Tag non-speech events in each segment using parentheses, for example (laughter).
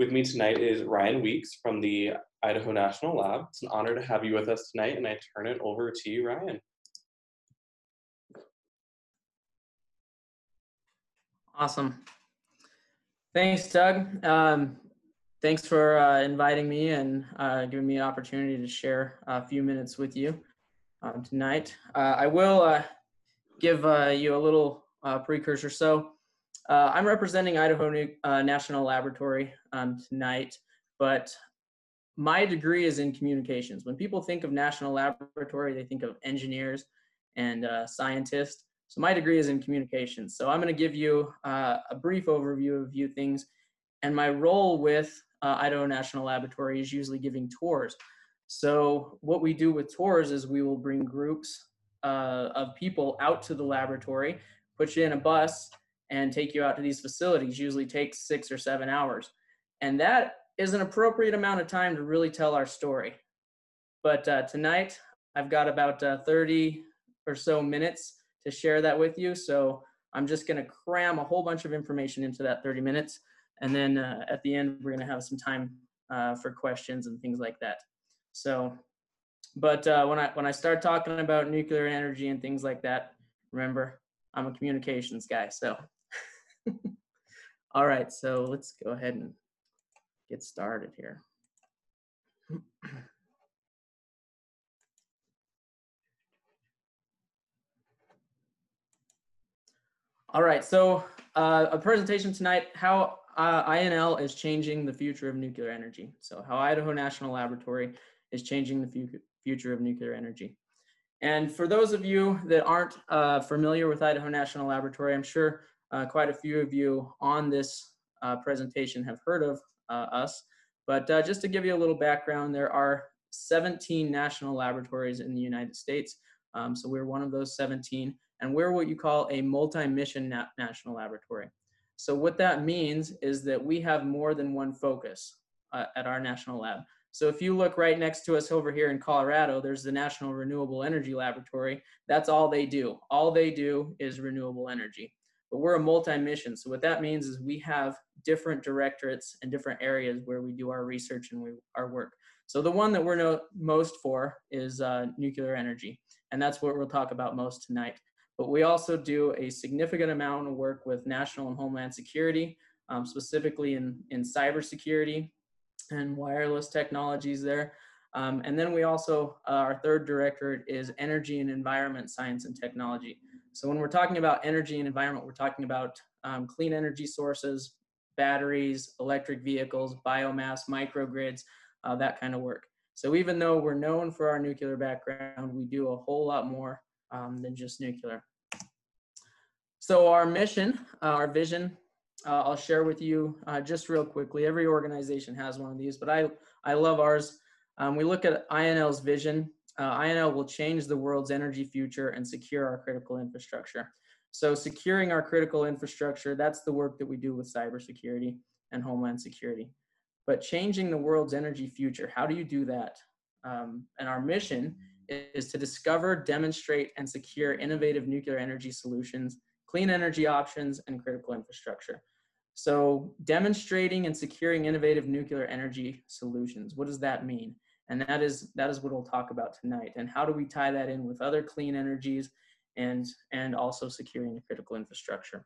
With me tonight is Ryan Weeks from the Idaho National Lab. It's an honor to have you with us tonight, and I turn it over to you, Ryan. Awesome. Thanks, Doug. Um, thanks for uh, inviting me and uh, giving me an opportunity to share a few minutes with you um, tonight. Uh, I will uh, give uh, you a little uh, precursor. So I'm representing Idaho National Laboratory um, tonight, but my degree is in communications. When people think of National Laboratory, they think of engineers and scientists. So my degree is in communications. So I'm going to give you uh, a brief overview of a few things. And my role with uh, Idaho National Laboratory is usually giving tours. So what we do with tours is we will bring groups uh, of people out to the laboratory, put you in a bus, and take you out to these facilities. Usually takes six or seven hours, and that is an appropriate amount of time to really tell our story. But uh, tonight I've got about uh, 30 or so minutes to share that with you. So I'm just going to cram a whole bunch of information into that 30 minutes. And then uh, at the end, we're going to have some time uh, for questions and things like that. So, but uh, when I when I start talking about nuclear energy and things like that, remember I'm a communications guy. So, all right. So let's go ahead and get started here. (clears throat) All right, so uh, a presentation tonight, how uh, INL is changing the future of nuclear energy. So how Idaho National Laboratory is changing the fu future of nuclear energy. And for those of you that aren't uh, familiar with Idaho National Laboratory, I'm sure uh, quite a few of you on this uh, presentation have heard of uh, us. But just to give you a little background, there are 17 national laboratories in the United States. Um, so we're one of those 17 and we're what you call a multi-mission na national laboratory. So what that means is that we have more than one focus uh, at our national lab. So if you look right next to us over here in Colorado, there's the National Renewable Energy Laboratory. That's all they do. All they do is renewable energy. But we're a multi-mission. So what that means is we have different directorates and different areas where we do our research and we, our work. So the one that we're no, most for is uh, nuclear energy. And that's what we'll talk about most tonight but we also do a significant amount of work with national and homeland security, um, specifically in, in cybersecurity and wireless technologies there. Um, and then we also, uh, our third directorate is energy and environment science and technology. So when we're talking about energy and environment, we're talking about um, clean energy sources, batteries, electric vehicles, biomass, microgrids, uh, that kind of work. So even though we're known for our nuclear background, we do a whole lot more um, than just nuclear. So our mission, uh, our vision, uh, I'll share with you uh, just real quickly. Every organization has one of these, but I, I love ours. Um, we look at INL's vision. Uh, INL will change the world's energy future and secure our critical infrastructure. So securing our critical infrastructure, that's the work that we do with cybersecurity and homeland security. But changing the world's energy future, how do you do that? Um, and our mission is to discover, demonstrate, and secure innovative nuclear energy solutions clean energy options, and critical infrastructure. So demonstrating and securing innovative nuclear energy solutions. What does that mean? And that is, that is what we'll talk about tonight. And how do we tie that in with other clean energies and, and also securing the critical infrastructure?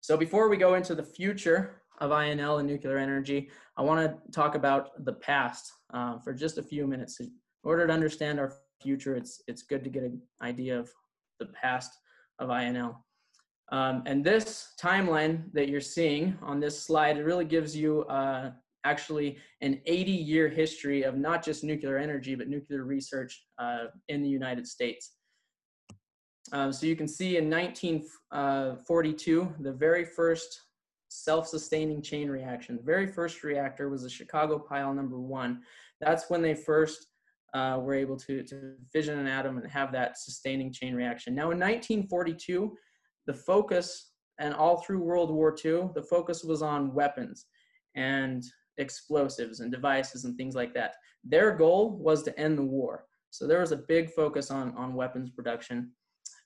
So before we go into the future of INL and nuclear energy, I want to talk about the past uh, for just a few minutes. In order to understand our future, it's, it's good to get an idea of the past of INL. Um, and this timeline that you're seeing on this slide, it really gives you uh, actually an 80 year history of not just nuclear energy, but nuclear research uh, in the United States. Um, so you can see in 1942, uh, the very first self-sustaining chain reaction, the very first reactor was the Chicago pile number one. That's when they first uh, were able to, to fission an atom and have that sustaining chain reaction. Now in 1942, the focus, and all through World War II, the focus was on weapons and explosives and devices and things like that. Their goal was to end the war. So there was a big focus on, on weapons production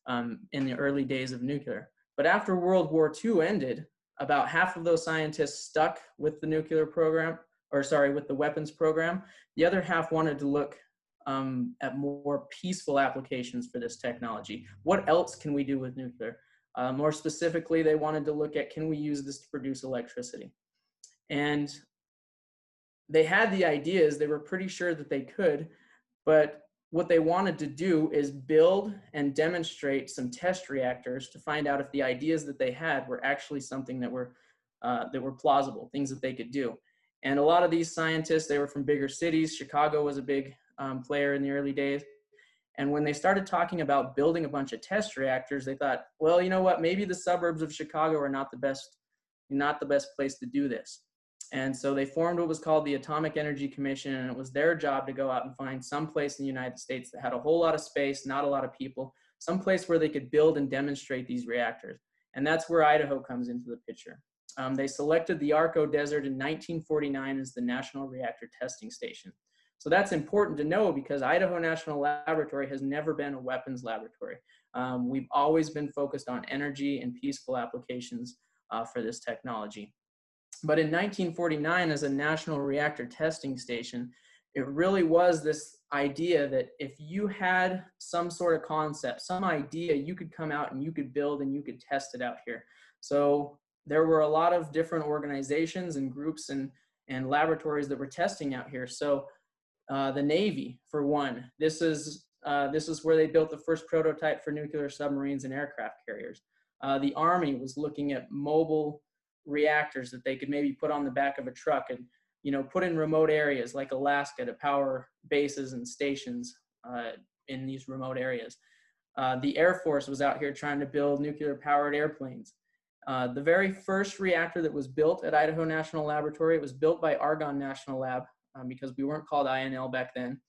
um, in the early days of nuclear. But after World War II ended, about half of those scientists stuck with the nuclear program, or sorry, with the weapons program. The other half wanted to look um, at more peaceful applications for this technology. What else can we do with nuclear? Uh, more specifically, they wanted to look at can we use this to produce electricity? And they had the ideas, they were pretty sure that they could, but what they wanted to do is build and demonstrate some test reactors to find out if the ideas that they had were actually something that were uh, that were plausible, things that they could do. And a lot of these scientists, they were from bigger cities. Chicago was a big um, player in the early days. And when they started talking about building a bunch of test reactors, they thought, well, you know what? Maybe the suburbs of Chicago are not the best, not the best place to do this. And so they formed what was called the Atomic Energy Commission, and it was their job to go out and find some place in the United States that had a whole lot of space, not a lot of people, some place where they could build and demonstrate these reactors. And that's where Idaho comes into the picture. Um, they selected the Arco Desert in 1949 as the National Reactor Testing Station. So that's important to know because Idaho National Laboratory has never been a weapons laboratory. Um, we've always been focused on energy and peaceful applications uh, for this technology. But in 1949, as a national reactor testing station, it really was this idea that if you had some sort of concept, some idea, you could come out and you could build and you could test it out here. So there were a lot of different organizations and groups and, and laboratories that were testing out here. So uh, the Navy, for one. This is uh, this is where they built the first prototype for nuclear submarines and aircraft carriers. Uh, the Army was looking at mobile reactors that they could maybe put on the back of a truck and you know put in remote areas like Alaska to power bases and stations uh, in these remote areas. Uh, the Air Force was out here trying to build nuclear powered airplanes. Uh, the very first reactor that was built at Idaho National Laboratory, it was built by Argonne National Lab um, because we weren't called INL back then.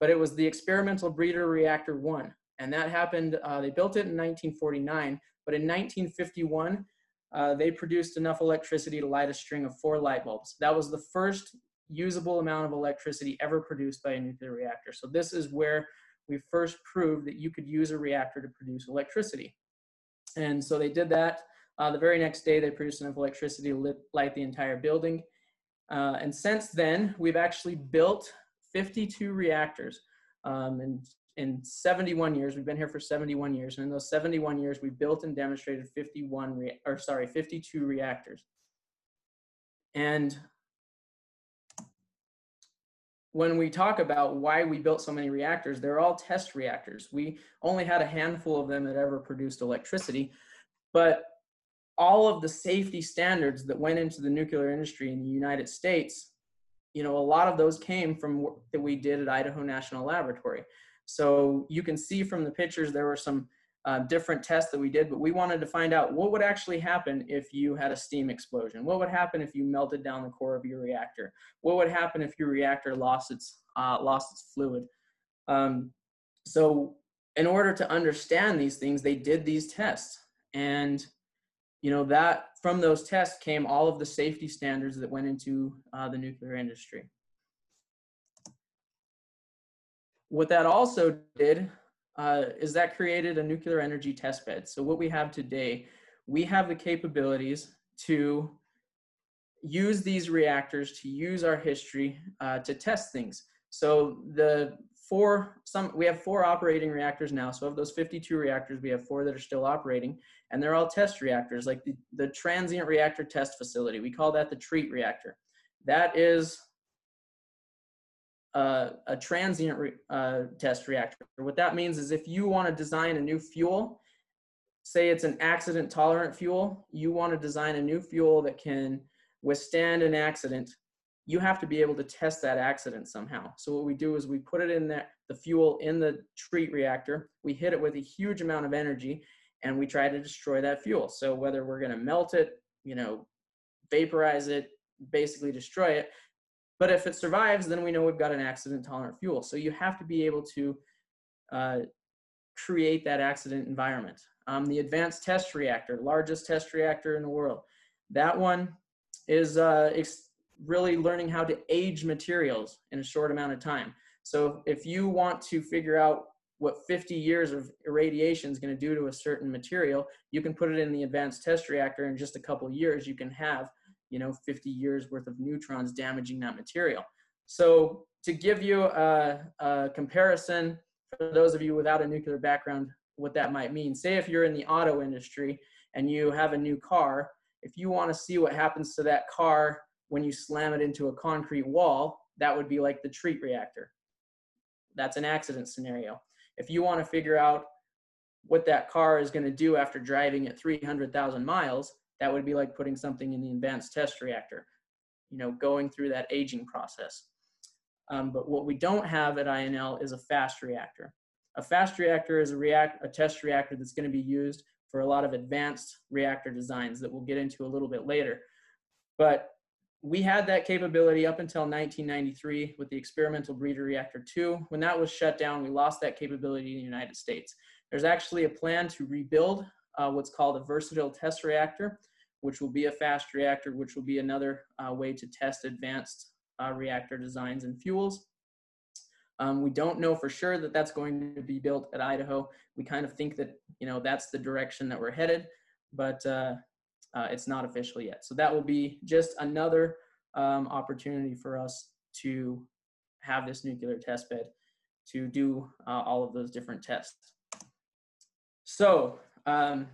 But it was the Experimental Breeder Reactor 1. And that happened, uh, they built it in 1949. But in 1951, uh, they produced enough electricity to light a string of four light bulbs. That was the first usable amount of electricity ever produced by a nuclear reactor. So this is where we first proved that you could use a reactor to produce electricity. And so they did that. Uh, the very next day, they produced enough electricity to light the entire building. Uh, and since then, we've actually built 52 reactors. Um, and in 71 years, we've been here for 71 years. And in those 71 years, we built and demonstrated 51, re- or sorry, 52 reactors. And when we talk about why we built so many reactors, they're all test reactors. We only had a handful of them that ever produced electricity, but all of the safety standards that went into the nuclear industry in the United States, you know, a lot of those came from work that we did at Idaho National Laboratory. So you can see from the pictures there were some uh, different tests that we did, but we wanted to find out what would actually happen if you had a steam explosion. What would happen if you melted down the core of your reactor? What would happen if your reactor lost its uh, lost its fluid? Um, so in order to understand these things, they did these tests, and you know that from those tests came all of the safety standards that went into uh, the nuclear industry what that also did uh, is that created a nuclear energy test bed. So what we have today we have the capabilities to use these reactors to use our history uh, to test things. So the four some we have four operating reactors now. So of those 52 reactors we have four that are still operating and they're all test reactors like the, the transient reactor test facility. We call that the treat reactor. That is uh, a transient re, uh, test reactor what that means is if you want to design a new fuel say it's an accident tolerant fuel you want to design a new fuel that can withstand an accident you have to be able to test that accident somehow. So what we do is we put it in there, the fuel in the treat reactor, we hit it with a huge amount of energy, and we try to destroy that fuel. So whether we're going to melt it, you know, vaporize it, basically destroy it. But if it survives, then we know we've got an accident tolerant fuel. So you have to be able to uh, create that accident environment. Um, the advanced test reactor, largest test reactor in the world, that one is uh, really learning how to age materials in a short amount of time. So if you want to figure out what 50 years of irradiation is going to do to a certain material, you can put it in the advanced test reactor in just a couple years. You can have, you know, 50 years worth of neutrons damaging that material. So to give you a, a comparison for those of you without a nuclear background, what that might mean. Say if you're in the auto industry and you have a new car, if you want to see what happens to that car when you slam it into a concrete wall, that would be like the treat reactor. That's an accident scenario. If you want to figure out what that car is going to do after driving at 300,000 miles, that would be like putting something in the advanced test reactor, you know, going through that aging process. Um, but what we don't have at INL is a fast reactor. A fast reactor is a, react, a test reactor that's going to be used for a lot of advanced reactor designs that we'll get into a little bit later. But we had that capability up until 1993 with the experimental breeder reactor 2. When that was shut down, we lost that capability in the United States. There's actually a plan to rebuild uh, what's called a versatile test reactor, which will be a fast reactor, which will be another uh, way to test advanced uh, reactor designs and fuels. Um, we don't know for sure that that's going to be built at Idaho. We kind of think that, you know, that's the direction that we're headed, but uh, uh, it's not official yet. So that will be just another um, opportunity for us to have this nuclear test bed to do uh, all of those different tests. So um,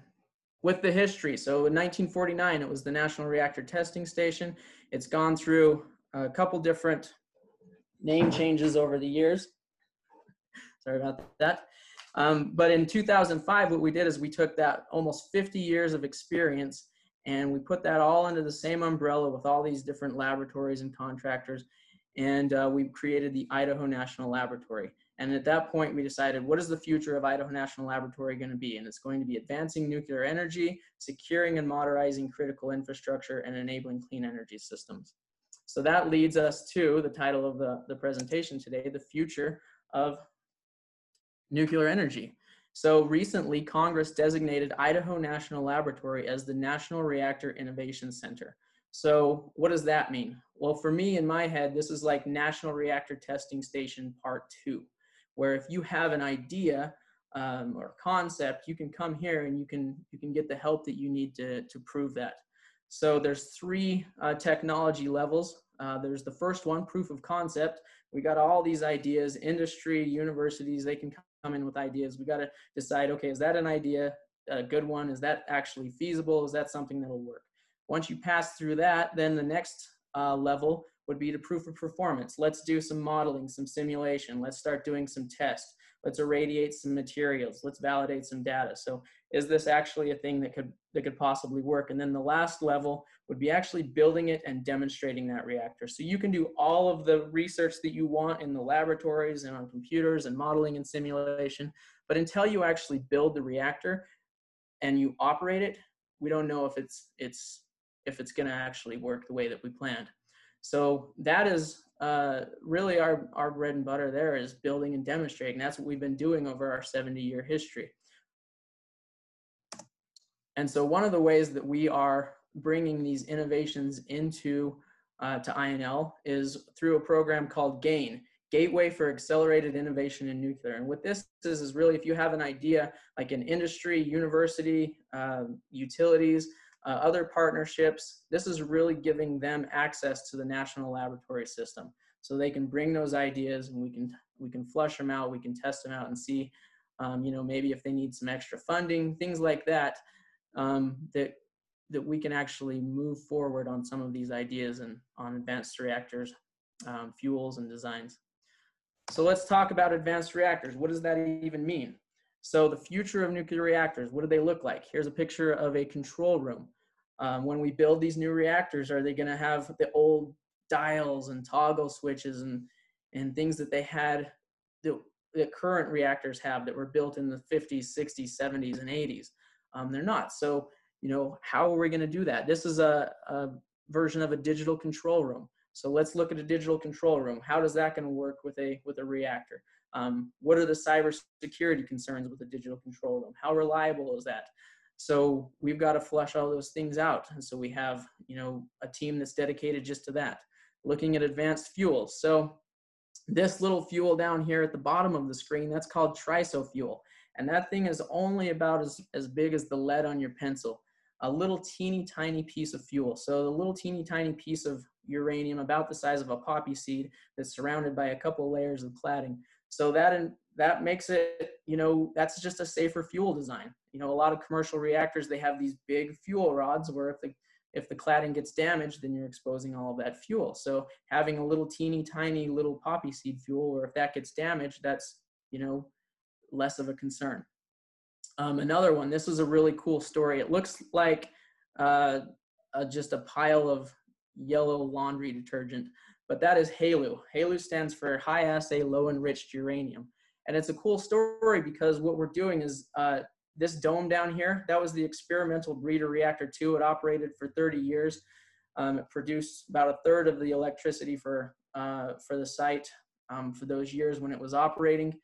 with the history, so in 1949, it was the National Reactor Testing Station. It's gone through a couple different name changes over the years. Sorry about that. Um, but in 2005, what we did is we took that almost 50 years of experience and we put that all under the same umbrella with all these different laboratories and contractors. And uh, we created the Idaho National Laboratory. And at that point, we decided what is the future of Idaho National Laboratory going to be? And it's going to be advancing nuclear energy, securing and modernizing critical infrastructure, and enabling clean energy systems. So that leads us to the title of the, the presentation today, The Future of Nuclear Energy. So recently, Congress designated Idaho National Laboratory as the National Reactor Innovation Center. So what does that mean? Well, for me, in my head, this is like National Reactor Testing Station Part 2, where if you have an idea um, or concept, you can come here and you can, you can get the help that you need to, to prove that. So there's three uh, technology levels. Uh, there's the first one, proof of concept. We got all these ideas, industry, universities, they can come in with ideas. We got to decide, okay, is that an idea, a good one? Is that actually feasible? Is that something that'll work? Once you pass through that, then the next uh, level would be the proof of performance. Let's do some modeling, some simulation. Let's start doing some tests. Let's irradiate some materials. Let's validate some data. So is this actually a thing that could, that could possibly work? And then the last level would be actually building it and demonstrating that reactor. So you can do all of the research that you want in the laboratories and on computers and modeling and simulation. But until you actually build the reactor and you operate it, we don't know if it's, it's, if it's gonna actually work the way that we planned. So that is uh, really our, our bread and butter there is building and demonstrating. That's what we've been doing over our 70 year history. And so one of the ways that we are bringing these innovations into uh, to INL is through a program called GAIN, Gateway for Accelerated Innovation in Nuclear. And what this is, is really if you have an idea like an industry, university, uh, utilities, uh, other partnerships, this is really giving them access to the national laboratory system. So they can bring those ideas and we can, we can flush them out, we can test them out and see, um, you know, maybe if they need some extra funding, things like that, um, that, that we can actually move forward on some of these ideas and on advanced reactors, um, fuels and designs. So let's talk about advanced reactors. What does that even mean? So the future of nuclear reactors, what do they look like? Here's a picture of a control room. Um, when we build these new reactors, are they gonna have the old dials and toggle switches and, and things that they had that, current reactors have that were built in the 50s, 60s, 70s, and 80s? Um, they're not. So, you know, how are we gonna do that? This is a, a version of a digital control room. So let's look at a digital control room. How does that gonna work with a, with a reactor? Um, what are the cyber security concerns with a digital control room? How reliable is that? So we've got to flush all those things out. And so we have, you know, a team that's dedicated just to that. Looking at advanced fuels. So this little fuel down here at the bottom of the screen, that's called triso fuel. And that thing is only about as, as big as the lead on your pencil. A little teeny tiny piece of fuel. So the little teeny tiny piece of uranium about the size of a poppy seed that's surrounded by a couple layers of cladding. So that in, that makes it, you know, that's just a safer fuel design. You know, a lot of commercial reactors, they have these big fuel rods where if the if the cladding gets damaged, then you're exposing all of that fuel. So having a little teeny tiny little poppy seed fuel, or if that gets damaged, that's, you know, less of a concern. Um, another one, this is a really cool story. It looks like uh, just a pile of yellow laundry detergent, but that is HALEU. HALEU stands for high assay low enriched uranium. And it's a cool story because what we're doing is uh, this dome down here, that was the experimental breeder reactor two. It operated for 30 years. Um, it produced about a third of the electricity for, uh, for the site um, for those years when it was operating.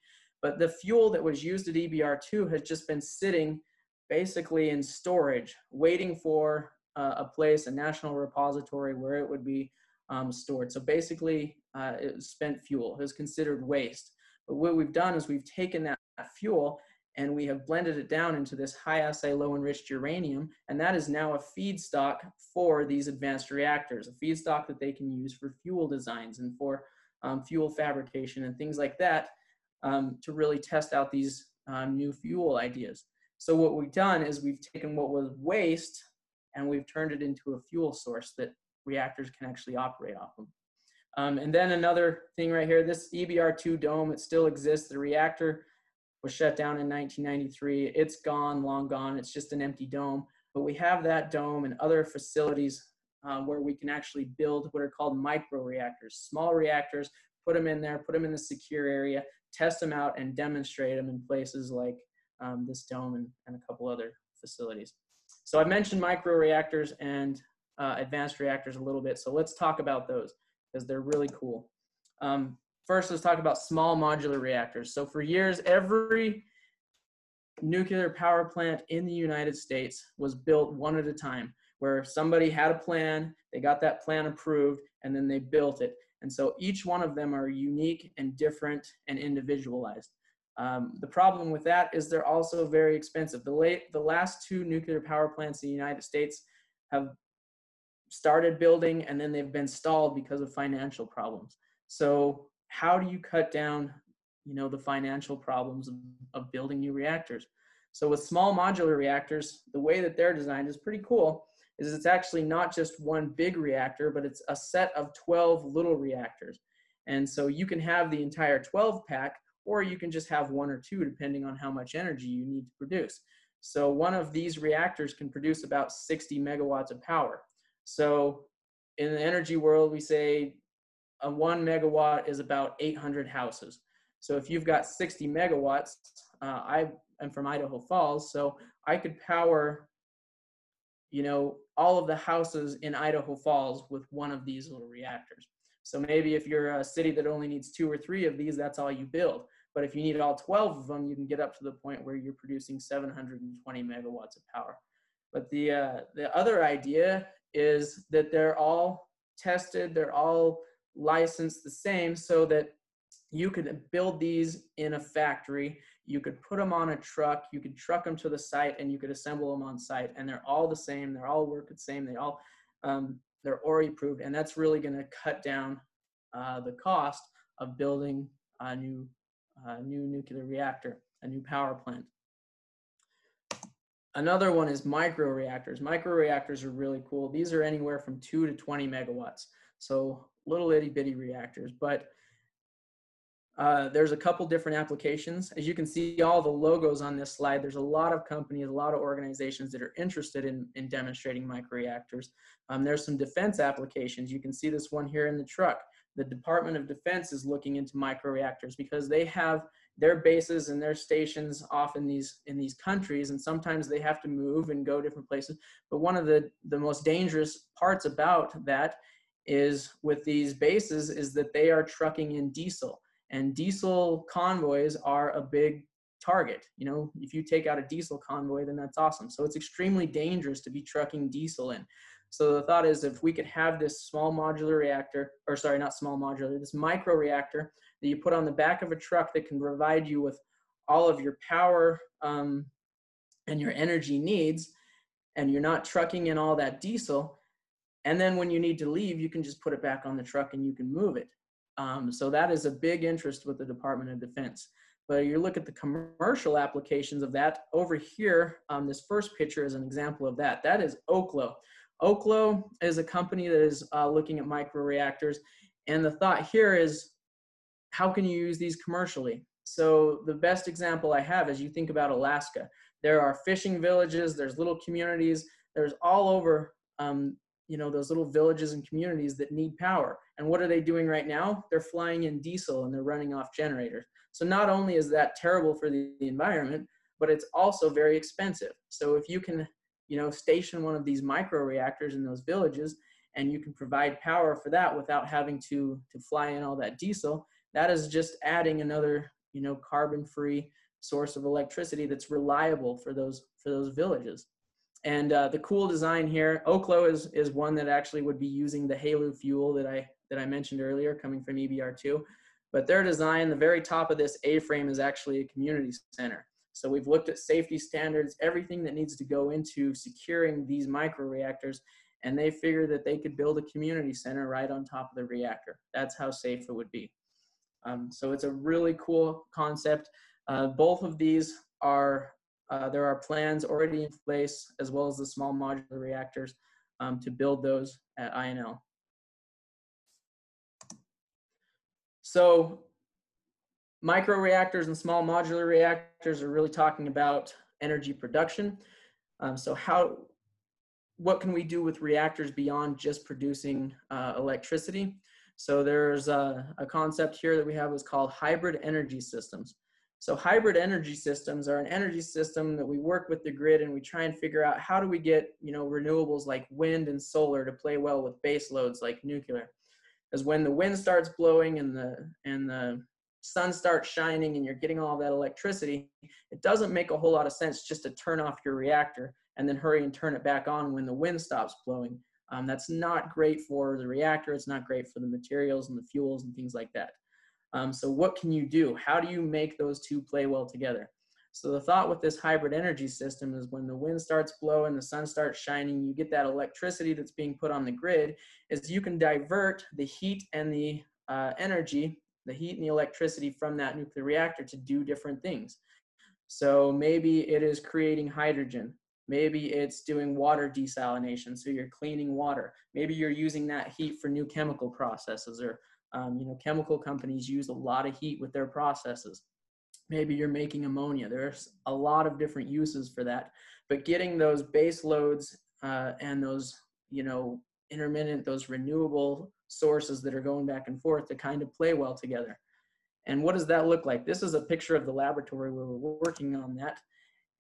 But the fuel that was used at EBR2 has just been sitting basically in storage, waiting for uh, a place, a national repository where it would be um, stored. So basically, uh, it was spent fuel. It was considered waste. But what we've done is we've taken that fuel and we have blended it down into this high assay low enriched uranium and that is now a feedstock for these advanced reactors a feedstock that they can use for fuel designs and for um, fuel fabrication and things like that um, to really test out these um, new fuel ideas. So what we've done is we've taken what was waste and we've turned it into a fuel source that reactors can actually operate off of um, and then another thing right here this ebr2 dome it still exists the reactor was shut down in 1993. It's gone, long gone. It's just an empty dome. But we have that dome and other facilities uh, where we can actually build what are called micro reactors, small reactors, put them in there, put them in the secure area, test them out, and demonstrate them in places like um, this dome and, and, a couple other facilities. So I've mentioned micro reactors and uh, advanced reactors a little bit. So let's talk about those because they're really cool. Um, First, let's talk about small modular reactors. So for years, every nuclear power plant in the United States was built one at a time, where somebody had a plan, they got that plan approved, and then they built it. And so each one of them are unique and different and individualized. Um, the problem with that is they're also very expensive. The late, the last two nuclear power plants in the United States have started building and then they've been stalled because of financial problems. So how do you cut down you know the financial problems of, of building new reactors? So with small modular reactors the way that they're designed is pretty cool is it's actually not just one big reactor but it's a set of 12 little reactors. And so you can have the entire 12 pack or you can just have one or two depending on how much energy you need to produce. So one of these reactors can produce about 60 megawatts of power so in the energy world we say a one megawatt is about 800 houses. So if you've got 60 megawatts, uh, I am from Idaho Falls, so I could power, you know, all of the houses in Idaho Falls with one of these little reactors. So maybe if you're a city that only needs two or three of these, that's all you build. But if you need all 12 of them, you can get up to the point where you're producing 720 megawatts of power. But the uh, the other idea is that they're all tested, they're all licensed the same so that you could build these in a factory. You could put them on a truck you could truck them to the site and you could assemble them on site and they're all the same they're all work the same they all um, they're ORI approved and that's really going to cut down uh, the cost of building a new uh, new nuclear reactor a new power plant another one is micro reactors micro reactors are really cool these are anywhere from 2 to 20 megawatts so little itty bitty reactors, but uh, there's a couple different applications. As you can see all the logos on this slide, there's a lot of companies, a lot of organizations that are interested in, in demonstrating microreactors. Um, there's some defense applications. You can see this one here in the truck. The Department of Defense is looking into microreactors because they have their bases and their stations off in these in these countries and sometimes they have to move and go different places. But one of the the most dangerous parts about that is with these bases is that they are trucking in diesel and diesel convoys are a big target. You know if you take out a diesel convoy then that's awesome. So it's extremely dangerous to be trucking diesel in. So the thought is if we could have this small modular reactor or sorry not small modular this micro reactor that you put on the back of a truck that can provide you with all of your power um, and your energy needs, and you're not trucking in all that diesel. And then when you need to leave, you can just put it back on the truck and you can move it. Um, so that is a big interest with the Department of Defense. But you look at the commercial applications of that over here. Um, this first picture is an example of that. That is Oklo. Oklo is a company that is uh, looking at microreactors. And the thought here is, how can you use these commercially? So the best example I have is you think about Alaska. There are fishing villages, there's little communities, there's all over, um, you know, those little villages and communities that need power. And what are they doing right now? They're flying in diesel and they're running off generators. So not only is that terrible for the, the environment, but it's also very expensive. So if you can, you know, station one of these micro reactors in those villages and you can provide power for that without having to to fly in all that diesel, that is just adding another, you know, carbon-free source of electricity that's reliable for those for those villages. And uh, the cool design here, Oklo is is one that actually would be using the HALEU fuel that I that I mentioned earlier, coming from EBR2. But their design, the very top of this A-frame is actually a community center. So we've looked at safety standards, everything that needs to go into securing these microreactors, and they figured that they could build a community center right on top of the reactor. That's how safe it would be. Um, so it's a really cool concept. Uh, both of these are, uh, there are plans already in place, as well as the small modular reactors, um, to build those at INL. So microreactors and small modular reactors are really talking about energy production. Um, so how, what can we do with reactors beyond just producing uh, electricity? So there's a, a, concept here that we have is called hybrid energy systems. So hybrid energy systems are an energy system that we work with the grid and we try and figure out how do we get, you know, renewables like wind and solar to play well with base loads like nuclear is when the wind starts blowing and the and the sun starts shining and you're getting all that electricity, it doesn't make a whole lot of sense just to turn off your reactor and then hurry and turn it back on when the wind stops blowing. Um, that's not great for the reactor. It's not great for the materials and the fuels and things like that. Um, so what can you do? How do you make those two play well together? So the thought with this hybrid energy system is when the wind starts blowing, the sun starts shining, you get that electricity that's being put on the grid, is you can divert the heat and the uh, energy, the heat and the electricity from that nuclear reactor to do different things. So maybe it is creating hydrogen. Maybe it's doing water desalination, so you're cleaning water. Maybe you're using that heat for new chemical processes or um, you know, chemical companies use a lot of heat with their processes maybe you're making ammonia. There's a lot of different uses for that, but getting those base loads uh, and those, you know, intermittent, those renewable sources that are going back and forth to kind of play well together. And what does that look like? This is a picture of the laboratory where we're working on that.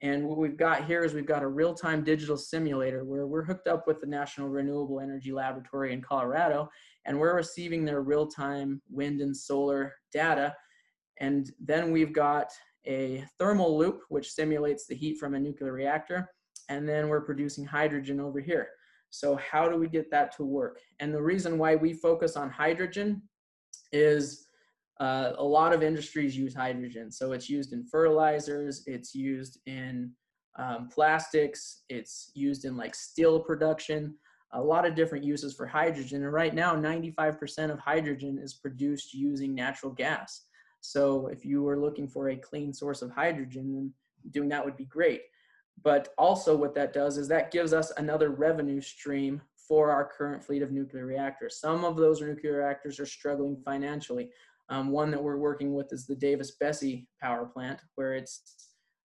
And what we've got here is we've got a real-time digital simulator where we're hooked up with the National Renewable Energy Laboratory in Colorado, and we're receiving their real-time wind and solar data and then we've got a thermal loop, which simulates the heat from a nuclear reactor. And then we're producing hydrogen over here. So how do we get that to work? And the reason why we focus on hydrogen is uh, a lot of industries use hydrogen. So it's used in fertilizers, it's used in um, plastics, it's used in like steel production, a lot of different uses for hydrogen. And right now, 95% of hydrogen is produced using natural gas. So if you were looking for a clean source of hydrogen, then doing that would be great. But also what that does is that gives us another revenue stream for our current fleet of nuclear reactors. Some of those nuclear reactors are struggling financially. Um, one that we're working with is the Davis-Besse power plant, where it's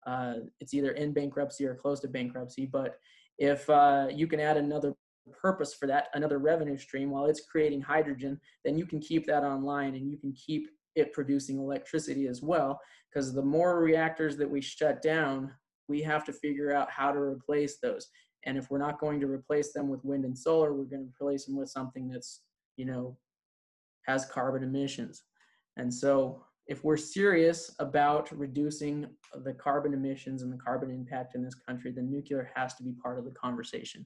uh, it's either in bankruptcy or close to bankruptcy. But if uh, you can add another purpose for that, another revenue stream, while it's creating hydrogen, then you can keep that online and you can keep it producing electricity as well. Because the more reactors that we shut down, we have to figure out how to replace those. And if we're not going to replace them with wind and solar, we're going to replace them with something that's, you know, has carbon emissions. And so if we're serious about reducing the carbon emissions and the carbon impact in this country, then nuclear has to be part of the conversation.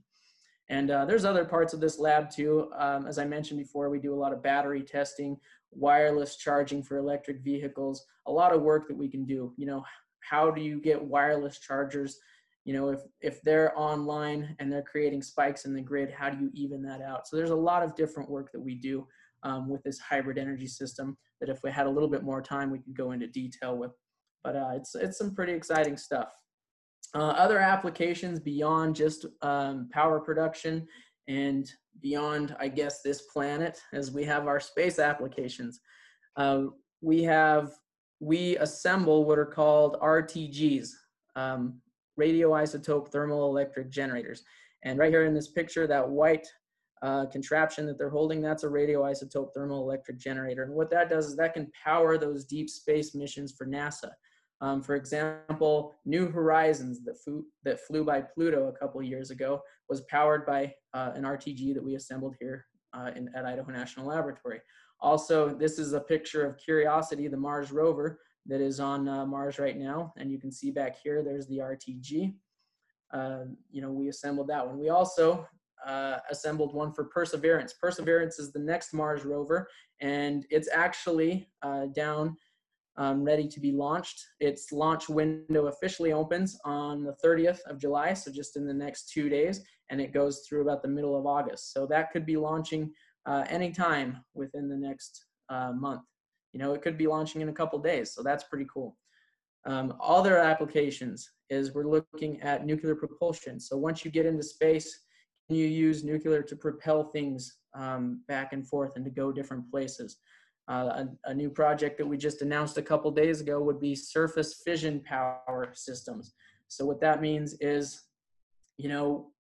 And uh, there's other parts of this lab too. Um, as I mentioned before, we do a lot of battery testing, wireless charging for electric vehicles, a lot of work that we can do. You know, how do you get wireless chargers? You know, if, if they're online and they're creating spikes in the grid, how do you even that out? So there's a lot of different work that we do um, with this hybrid energy system that if we had a little bit more time, we could go into detail with. But uh, it's, it's some pretty exciting stuff. Uh, other applications beyond just um, power production and beyond, I guess, this planet, as we have our space applications. Uh, we have, we assemble what are called RTGs, um, radioisotope thermal electric generators. And right here in this picture, that white uh, contraption that they're holding, that's a radioisotope thermal electric generator. And what that does is that can power those deep space missions for NASA. Um, for example, New Horizons that flew, that flew by Pluto a couple years ago was powered by uh, an RTG that we assembled here uh, in, at Idaho National Laboratory. Also, this is a picture of Curiosity, the Mars rover that is on uh, Mars right now. And you can see back here, there's the RTG. Um, you know, we assembled that one. We also uh, assembled one for Perseverance. Perseverance is the next Mars rover, and it's actually uh, down um, ready to be launched. Its launch window officially opens on the 30th of July, so just in the next two days, and it goes through about the middle of August. So that could be launching uh, anytime within the next uh, month. You know, it could be launching in a couple days, so that's pretty cool. Um, other applications is we're looking at nuclear propulsion. So once you get into space, you use nuclear to propel things um, back and forth and to go different places. Uh, a, a, new project that we just announced a couple days ago would be surface fission power systems. So what that means is, you know,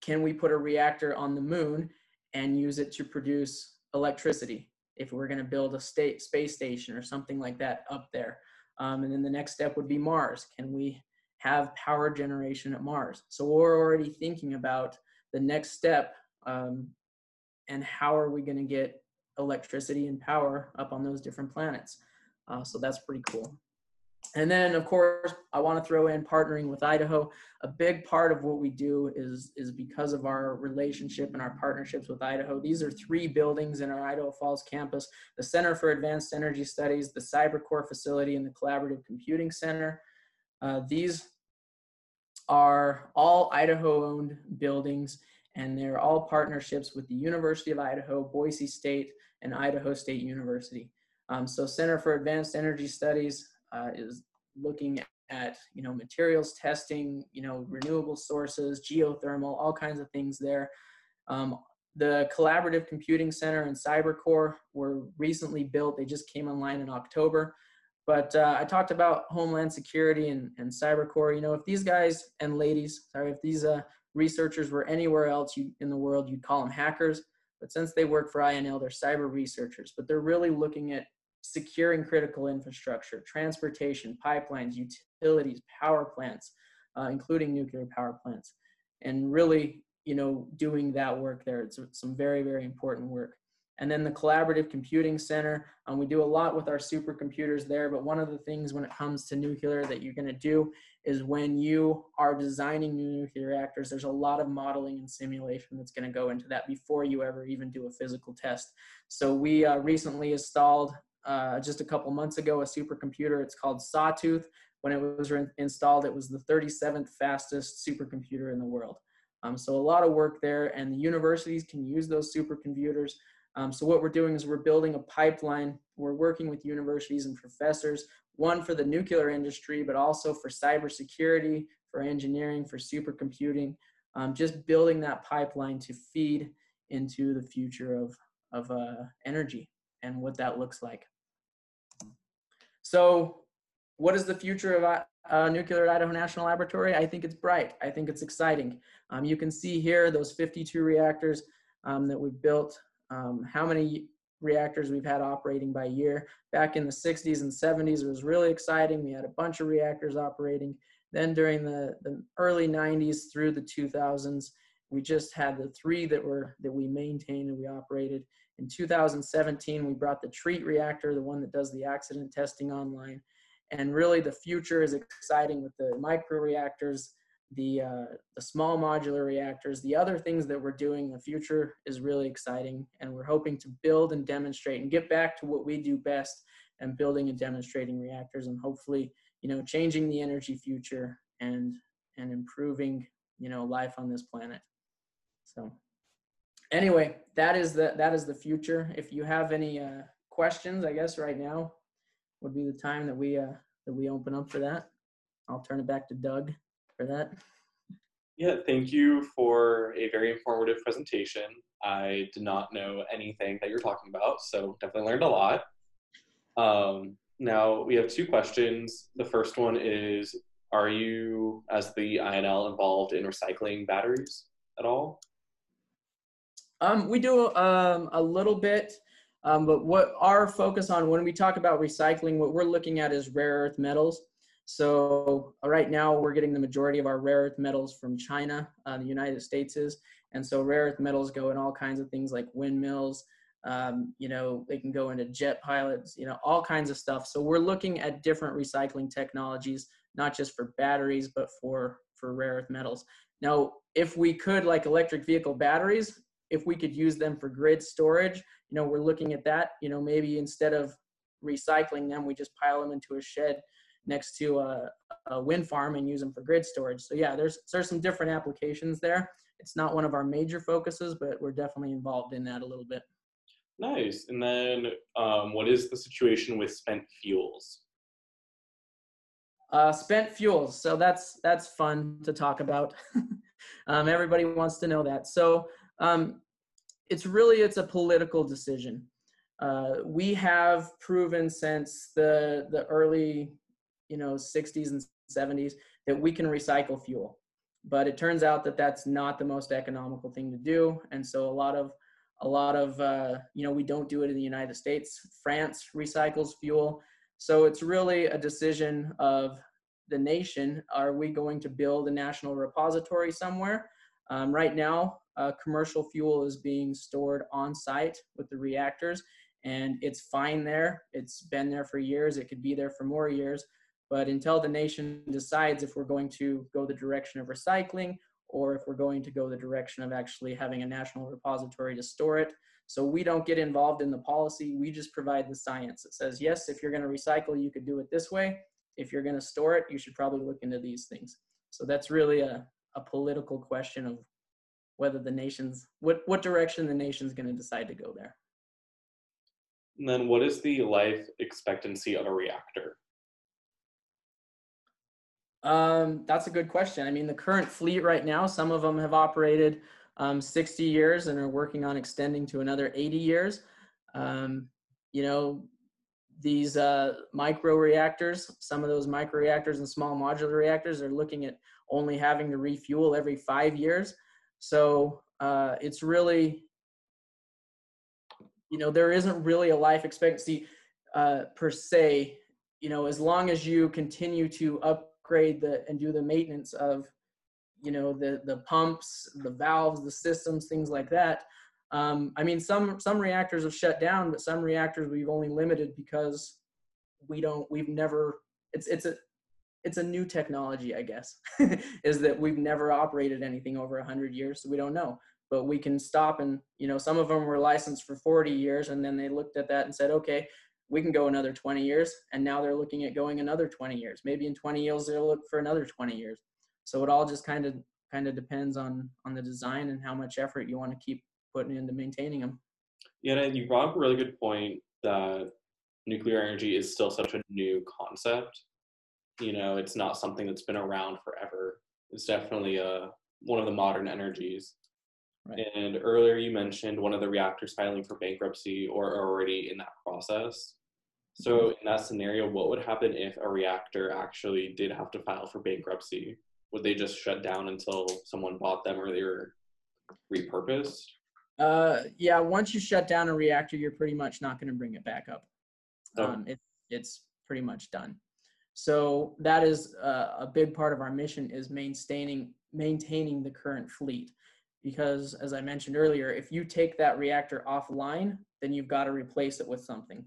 can we put a reactor on the moon and use it to produce electricity if we're going to build a state space station or something like that up there? Um, and then the next step would be Mars. Can we have power generation at Mars? So we're already thinking about the next step um, and how are we going to get electricity and power up on those different planets. Uh, so that's pretty cool. And then, of course, I want to throw in partnering with Idaho. A big part of what we do is, is because of our relationship and our partnerships with Idaho. These are three buildings in our Idaho Falls campus the Center for Advanced Energy Studies, the CyberCore facility, and the Collaborative Computing Center. Uh, these are all Idaho owned buildings, and they're all partnerships with the University of Idaho, Boise State, and Idaho State University. Um, so Center for Advanced Energy Studies uh, is looking at you know materials testing, you know renewable sources, geothermal, all kinds of things there. Um, the Collaborative Computing Center and CyberCore were recently built. They just came online in October. But uh, I talked about Homeland Security and, and CyberCore. You know, if these guys and ladies, sorry, if these uh, researchers were anywhere else you, in the world, you'd call them hackers. But since they work for INL, they're cyber researchers, but they're really looking at securing critical infrastructure, transportation, pipelines, utilities, power plants, uh, including nuclear power plants, and really, you know, doing that work there. It's some very, very important work. And then the Collaborative Computing Center, um, we do a lot with our supercomputers there, but one of the things when it comes to nuclear that you're gonna do is when you are designing new nuclear reactors, there's a lot of modeling and simulation that's gonna go into that before you ever even do a physical test. So we uh, recently installed, uh, just a couple months ago, a supercomputer, it's called Sawtooth. When it was installed, it was the 37th fastest supercomputer in the world. Um, so a lot of work there and the universities can use those supercomputers um, so what we're doing is we're building a pipeline. We're working with universities and professors, one for the nuclear industry, but also for cybersecurity, for engineering, for supercomputing, um, just building that pipeline to feed into the future of, of uh, energy and what that looks like. So what is the future of uh, nuclear Idaho National Laboratory? I think it's bright. I think it's exciting. Um, you can see here those 52 reactors um, that we've built um, how many reactors we've had operating by year. Back in the 60s and 70s, it was really exciting. We had a bunch of reactors operating. Then during the, the early 90s through the 2000s, we just had the three that were that we maintained and we operated. In 2017, we brought the treat reactor, the one that does the accident testing online. And really the future is exciting with the micro reactors the uh, the small modular reactors, the other things that we're doing in the future is really exciting, and we're hoping to build and demonstrate and get back to what we do best, and building and demonstrating reactors, and hopefully, you know, changing the energy future and and improving, you know, life on this planet. So, anyway, that is the that is the future. If you have any uh, questions, I guess right now would be the time that we uh, that we open up for that. I'll turn it back to Doug for that. Yeah, thank you for a very informative presentation. I did not know anything that you're talking about, so definitely learned a lot. Um, now we have two questions. The first one is Are you, as the INL, involved in recycling batteries at all? Um, we do um, a little bit, um, but what our focus on when we talk about recycling, what we're looking at is rare earth metals. So uh, right now we're getting the majority of our rare earth metals from China, uh, the United States is, and so rare earth metals go in all kinds of things like windmills. Um, you know, they can go into jet pilots, you know, all kinds of stuff. So we're looking at different recycling technologies, not just for batteries, but for for rare earth metals. Now, if we could, like electric vehicle batteries, if we could use them for grid storage, you know, we're looking at that. You know, maybe instead of recycling them, we just pile them into a shed next to a, a, wind farm and use them for grid storage. So yeah, there's there's some different applications there. It's not one of our major focuses, but we're definitely involved in that a little bit. Nice. And then, um, what is the situation with spent fuels? Uh, spent fuels. So that's that's fun to talk about. (laughs) um, everybody wants to know that. So um, it's really it's a political decision. Uh, we have proven since the the early you know 60s and 70s that we can recycle fuel. But it turns out that that's not the most economical thing to do. And so a lot of a lot of uh, you know we don't do it in the united states. France recycles fuel. So it's really a decision of the nation. Are we going to build a national repository somewhere? Um, right now uh, commercial fuel is being stored on site with the reactors and it's fine there. It's been there for years. It could be there for more years but until the nation decides if we're going to go the direction of recycling or if we're going to go the direction of actually having a national repository to store it. So we don't get involved in the policy. We just provide the science. It says, yes, if you're going to recycle, you could do it this way. If you're going to store it, you should probably look into these things. So that's really a, a political question of whether the nation's, what, what direction the nation's going to decide to go there. And then what is the life expectancy of a reactor? Um, that's a good question. I mean, the current fleet right now, some of them have operated um, 60 years and are working on extending to another 80 years. Um, you know, these uh, micro reactors, some of those micro reactors and small modular reactors are looking at only having to refuel every five years. So uh, it's really, you know, there isn't really a life expectancy uh, per se. You know, as long as you continue to up upgrade the and do the maintenance of you know the the pumps the valves the systems things like that. Um, i mean some some reactors have shut down but some reactors we've only limited because we don't we've never it's it's a it's a new technology i guess (laughs) is that we've never operated anything over 100 years so we don't know. But we can stop and you know some of them were licensed for 40 years and then they looked at that and said okay we can go another 20 years and now they're looking at going another 20 years. Maybe in 20 years they'll look for another 20 years. So it all just kind of kind of depends on on the design and how much effort you want to keep putting into maintaining them yeah and you brought up a really good point that nuclear energy is still such a new concept. You know it's not something that's been around forever. It's definitely a uh, one of the modern energies Right. And earlier you mentioned one of the reactors filing for bankruptcy or already in that process. So mm-hmm. in that scenario, what would happen if a reactor actually did have to file for bankruptcy? Would they just shut down until someone bought them or they were repurposed? Uh, yeah, once you shut down a reactor, you're pretty much not going to bring it back up. Oh. Um, it, it's pretty much done. So that is uh, a big part of our mission is maintaining maintaining the current fleet because as I mentioned earlier, if you take that reactor offline, then you've got to replace it with something.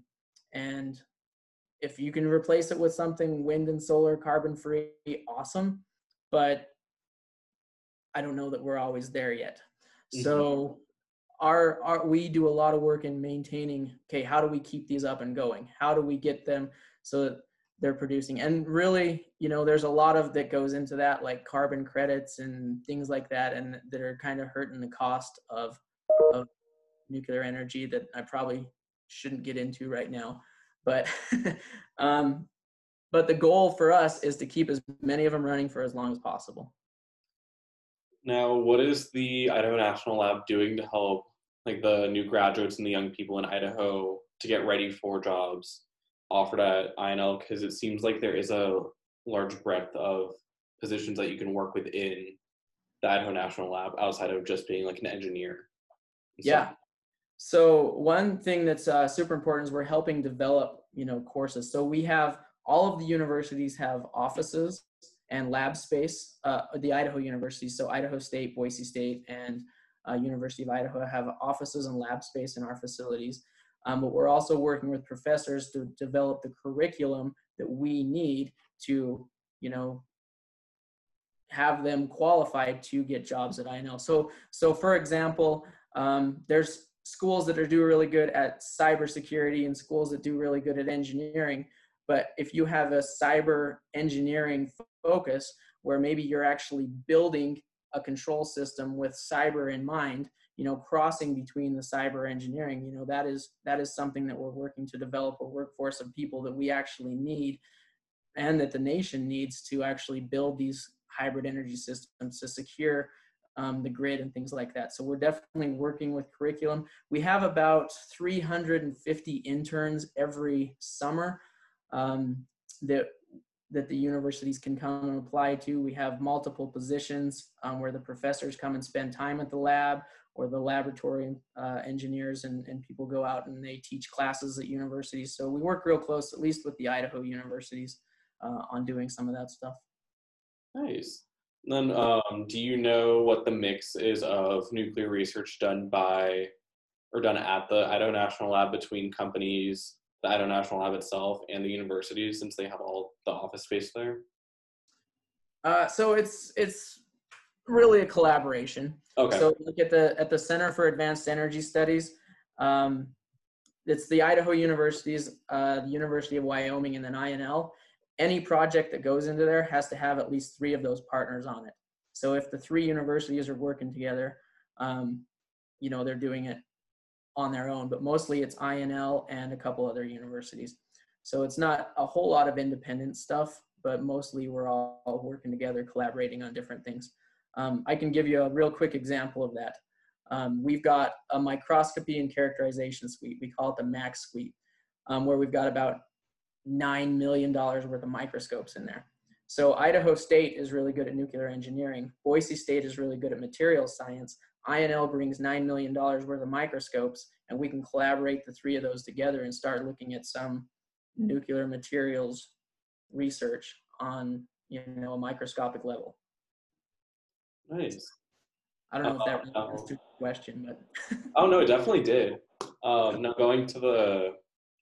And if you can replace it with something wind and solar carbon free, awesome. But I don't know that we're always there yet. Mhm. So our, our we do a lot of work in maintaining okay how do we keep these up and going how do we get them so that they're producing. And really you know there's a lot of that goes into that like carbon credits and things like that and that are kind of hurting the cost of of nuclear energy that i probably shouldn't get into right now. But (laughs) um but the goal for us is to keep as many of them running for as long as possible. Now, what is the Idaho National Lab doing to help like the new graduates and the young people in Idaho to get ready for jobs offered at INL? Because it seems like there is a large breadth of positions that you can work within the Idaho National Lab outside of just being like an engineer. and Yeah. So one thing that's uh, super important is we're helping develop, you know, courses. So we have all of the universities have offices and lab space. Uh, the Idaho universities, so Idaho State, Boise State, and uh, University of Idaho have offices and lab space in our facilities. Um, but we're also working with professors to develop the curriculum that we need to, you know, have them qualified to get jobs at INL. So, so for example, um, there's schools that are do really good at cybersecurity and schools that do really good at engineering. But if you have a cyber engineering focus where maybe you're actually building a control system with cyber in mind, you know, crossing between the cyber engineering, you know, that is that is something that we're working to develop a workforce of people that we actually need and that the nation needs to actually build these hybrid energy systems to secure um, the grid and things like that. So we're definitely working with curriculum. We have about 350 interns every summer um, that that the universities can come and apply to. We have multiple positions um, where the professors come and spend time at the lab, or the laboratory uh, engineers and, and people go out and they teach classes at universities. So we work real close, at least with the Idaho universities, uh, on doing some of that stuff. Nice. Then, um, do you know what the mix is of nuclear research done by or done at the Idaho National Lab between companies, the Idaho National Lab itself, and the universities, since they have all the office space there? Uh, so it's it's really a collaboration. Okay. So look at the at the Center for Advanced Energy Studies. Um, it's the Idaho universities, uh, the University of Wyoming, and then INL. Any project that goes into there has to have at least three of those partners on it. So if the three universities are working together, um, you know they're doing it on their own. But mostly it's INL and a couple other universities. So it's not a whole lot of independent stuff, but mostly we're all, all working together, collaborating on different things. Um, I can give you a real quick example of that. Um, we've got a microscopy and characterization suite. We call it the MaCS suite, um, where we've got about $9 million worth of microscopes in there. So Idaho State is really good at nuclear engineering. Boise State is really good at materials science. INL brings $9 million worth of microscopes, and we can collaborate the three of those together and start looking at some nuclear materials research on you know a microscopic level. Nice. I don't know if that Uh, answers your question, but (laughs) Oh no, it definitely did. Um, now going to the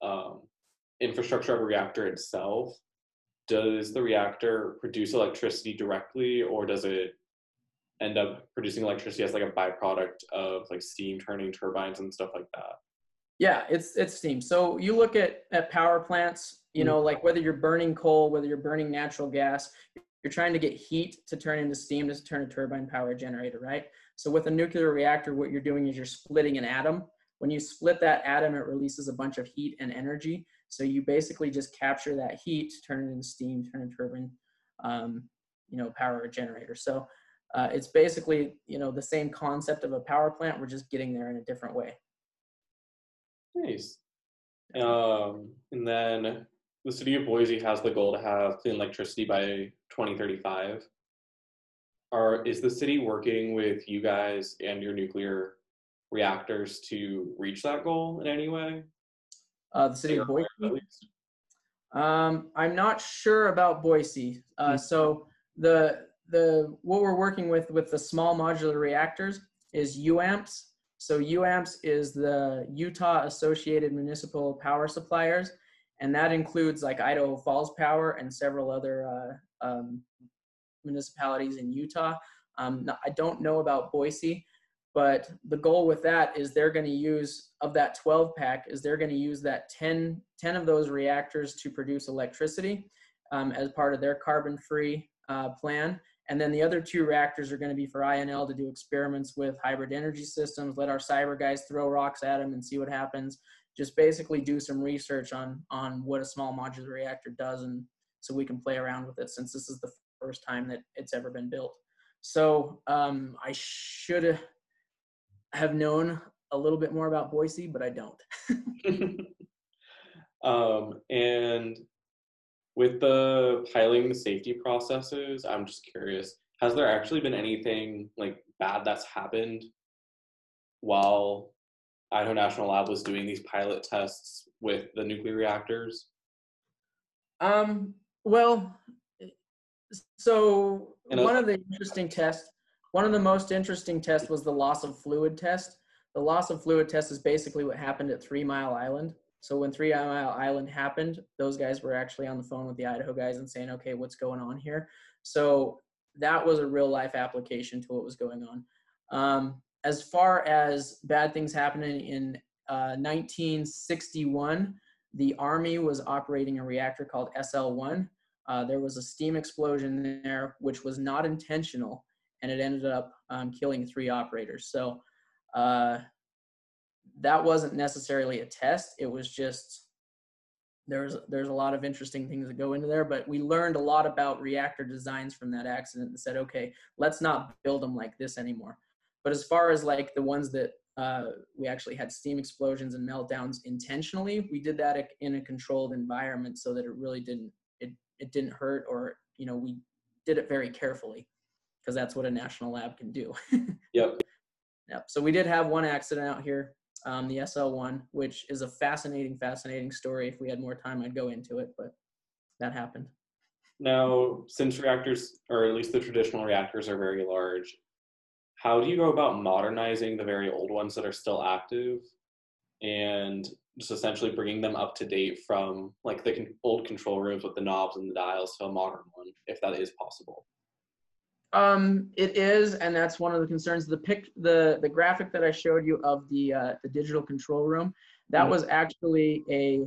um, infrastructure of a reactor itself, does the reactor produce electricity directly, or does it end up producing electricity as like a byproduct of like steam turning turbines and stuff like that? yeah, it's it's steam. So you look at at power plants, you know, like whether you're burning coal, whether you're burning natural gas, you're trying to get heat to turn into steam to turn a turbine power generator, right? So with a nuclear reactor, what you're doing is you're splitting an atom. When you split that atom, it releases a bunch of heat and energy. So you basically just capture that heat, turn it into steam, turn a turbine, um, you know, power generator. So uh, it's basically, you know, the same concept of a power plant. We're just getting there in a different way. Nice. Um, and then the city of Boise has the goal to have clean electricity by 2035. Are is the city working with you guys and your nuclear reactors to reach that goal in any way? Uh, the city of Boise. at least? Um, I'm not sure about Boise. Uh, Mm. so the the what we're working with with the small modular reactors is UAMPS. So UAMPS is the Utah Associated Municipal Power Suppliers, and that includes like Idaho Falls Power and several other uh, um, municipalities in Utah. Um, I don't know about Boise, but the goal with that is they're going to use of that 12 pack is they're going to use that 10, 10 of those reactors to produce electricity um, as part of their carbon free uh, plan. And then the other two reactors are going to be for INL to do experiments with hybrid energy systems, let our cyber guys throw rocks at them and see what happens. Just basically do some research on, on what a small modular reactor does and so we can play around with it since this is the first time that it's ever been built. So um, I should have known a little bit more about Boise, but I don't. (laughs) um, and with the piloting the safety processes, I'm just curious, has there actually been anything like bad that's happened while Idaho National Lab was doing these pilot tests with the nuclear reactors? Um, well, so one of the interesting tests, one of the most interesting tests was the loss of fluid test. The loss of fluid test is basically what happened at Three Mile Island. So when Three Mile Island happened, those guys were actually on the phone with the Idaho guys and saying, okay, what's going on here? So that was a real life application to what was going on. Um, as far as bad things happening in uh, 1961, the Army was operating a reactor called SL1. Uh, there was a steam explosion there, which was not intentional, and it ended up um, killing three operators. So uh, that wasn't necessarily a test. It was just there's there's a lot of interesting things that go into there, but we learned a lot about reactor designs from that accident and said, okay, let's not build them like this anymore. But as far as like the ones that uh, we actually had steam explosions and meltdowns intentionally, we did that in a controlled environment so that it really didn't it it didn't hurt or you know we did it very carefully because that's what a national lab can do. (laughs) yep. Yep. So we did have one accident out here um, the SL1, which is a fascinating, fascinating story. If we had more time, I'd go into it, but that happened. Now, since reactors, or at least the traditional reactors, are very large, how do you go about modernizing the very old ones that are still active and just essentially bringing them up to date from like the old control rooms with the knobs and the dials to a modern one, if that is possible? Um, it is, and that's one of the concerns. The pic, the the graphic that I showed you of the uh, the digital control room, that mm-hmm. was actually a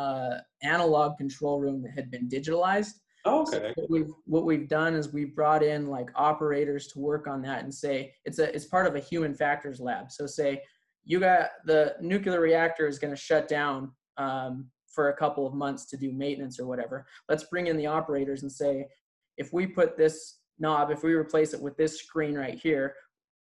uh, analog control room that had been digitalized. Oh, okay. So what we've what we've done is we've brought in like operators to work on that and say it's a it's part of a human factors lab. So say you got the nuclear reactor is going to shut down um, for a couple of months to do maintenance or whatever. Let's bring in the operators and say if we put this knob, if we replace it with this screen right here,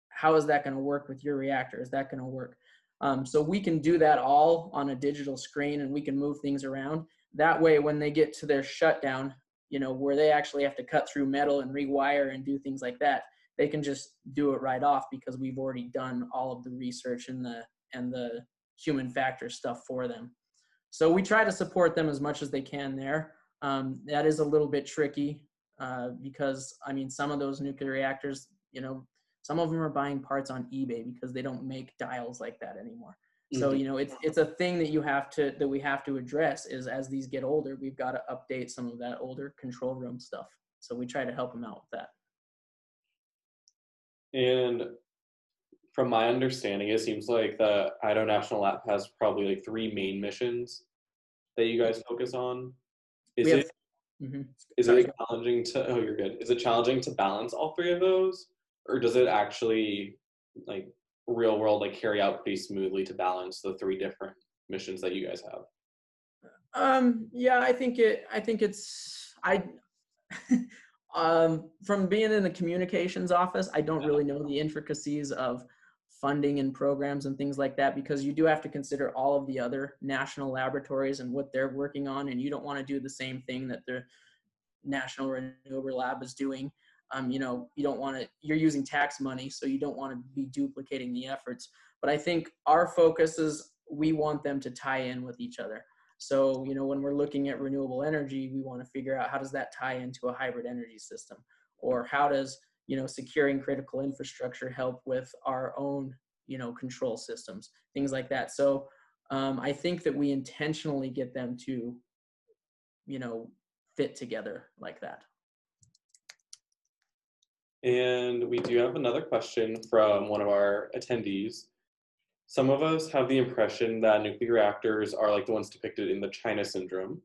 how is that going to work with your reactor? Is that going to work? Um, so we can do that all on a digital screen and we can move things around. That way, when they get to their shutdown, you know, where they actually have to cut through metal and rewire and do things like that, they can just do it right off because we've already done all of the research and the and the human factor stuff for them. So we try to support them as much as they can there. Um, that is a little bit tricky uh, because I mean, some of those nuclear reactors, you know, some of them are buying parts on eBay because they don't make dials like that anymore. Mm-hmm. So you know, it's it's a thing that you have to that we have to address. Is as these get older, we've got to update some of that older control room stuff. So we try to help them out with that. And from my understanding, it seems like the Idaho National Lab has probably like three main missions that you guys focus on. Is it Mm-hmm. Is it challenging to? Oh, you're good. Is it challenging to balance all three of those, or does it actually like real world like carry out pretty smoothly to balance the three different missions that you guys have? Um. Yeah, I think it. I think it's. I. (laughs) um. From being in the communications office, I don't really know the intricacies of funding and programs and things like that because you do have to consider all of the other national laboratories and what they're working on and you don't want to do the same thing that the national renewable lab is doing um, you know you don't want to you're using tax money so you don't want to be duplicating the efforts. But i think our focus is we want them to tie in with each other. So you know when we're looking at renewable energy we want to figure out how does that tie into a hybrid energy system? Or how does you know securing critical infrastructure help with our own you know control systems things like that. So um, i think that we intentionally get them to you know fit together like that And we do have another question from one of our attendees. Some of us have the impression that nuclear reactors are like the ones depicted in the China syndrome.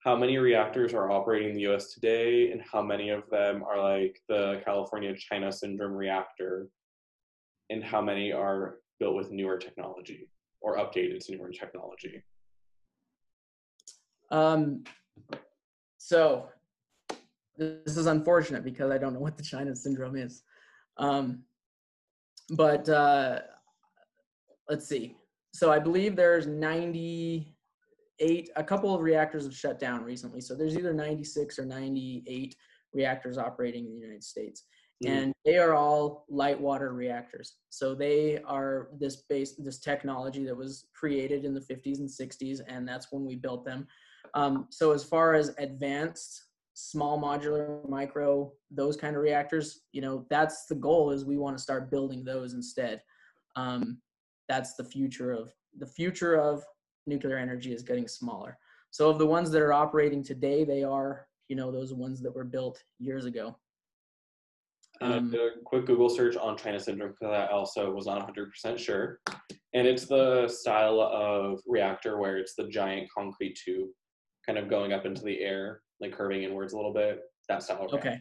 How many reactors are operating in the US today, and how many of them are like the California China syndrome reactor, and how many are built with newer technology or updated to newer technology? Um, so this is unfortunate because I don't know what the China syndrome is. Um, but uh, let's see. So I believe there's 98, a couple of reactors have shut down recently. So there's either 96 or 98 reactors operating in the United States. Mm. And they are all light water reactors. So they are this base, this technology that was created in the 50s and 60s, and that's when we built them. Um, so as far as advanced small modular micro those kind of reactors you know that's the goal is we want to start building those instead. Um, that's the future of the future of nuclear energy is getting smaller. So of the ones that are operating today they are you know those ones that were built years ago. Um, a quick Google search on China syndrome because I also was not 100% sure. And it's the style of reactor where it's the giant concrete tube kind of going up into the air like curving inwards a little bit. That style. Okay.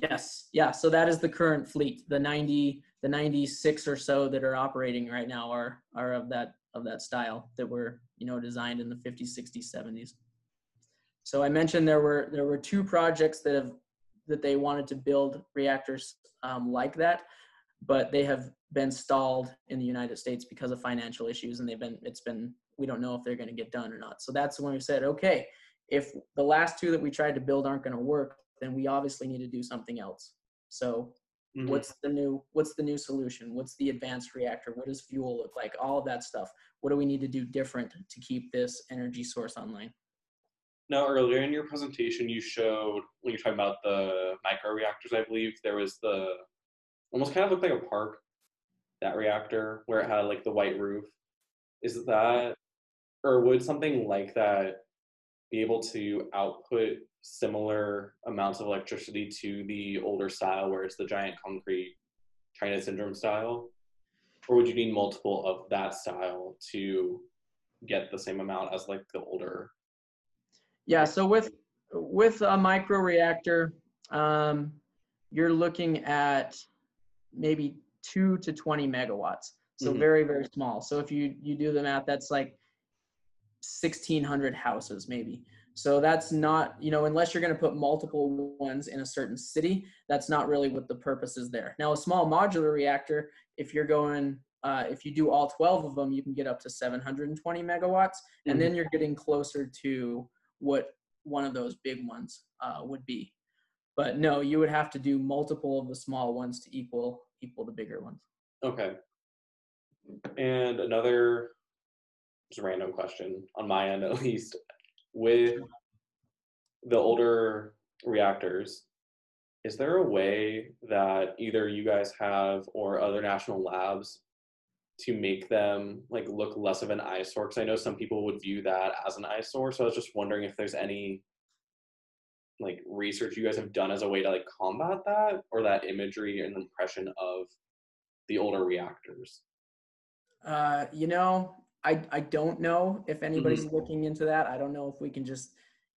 Yes. Yeah. So that is the current fleet. The 90, the 96 or so that are operating right now are are of that of that style that were you know designed in the 50s, 60s, 70s. So I mentioned there were there were two projects that have that they wanted to build reactors um, like that, but they have been stalled in the United States because of financial issues, and they've been it's been we don't know if they're going to get done or not. So that's when we said, okay, if the last two that we tried to build aren't going to work, then we obviously need to do something else. So mm-hmm. what's the new what's the new solution? What's the advanced reactor? What does fuel look like? All of that stuff. What do we need to do different to keep this energy source online? Now, earlier in your presentation, you showed when you're talking about the micro reactors, I believe there was the almost kind of looked like a park that reactor where it had like the white roof. Is that or would something like that be able to output similar amounts of electricity to the older style where it's the giant concrete China syndrome style? Or would you need multiple of that style to get the same amount as like the older? Yeah, so with with a micro reactor, um, you're looking at maybe two to 20 megawatts. So mm-hmm. very, very small. So if you you do the math, that's like 1600 houses maybe. So that's not you know unless you're going to put multiple ones in a certain city that's not really what the purpose is there. Now a small modular reactor if you're going uh, if you do all 12 of them you can get up to 720 megawatts mm-hmm. and then you're getting closer to what one of those big ones uh, would be. But no you would have to do multiple of the small ones to equal equal the bigger ones. Okay. And another just a random question on my end at (laughs) least. With the older reactors is there a way that either you guys have or other national labs to make them like look less of an eyesore because i know some people would view that as an eyesore so i was just wondering if there's any like research you guys have done as a way to like combat that or that imagery and impression of the older reactors? Uh, you know I, I don't know if anybody's mm-hmm. looking into that. I don't know if we can just,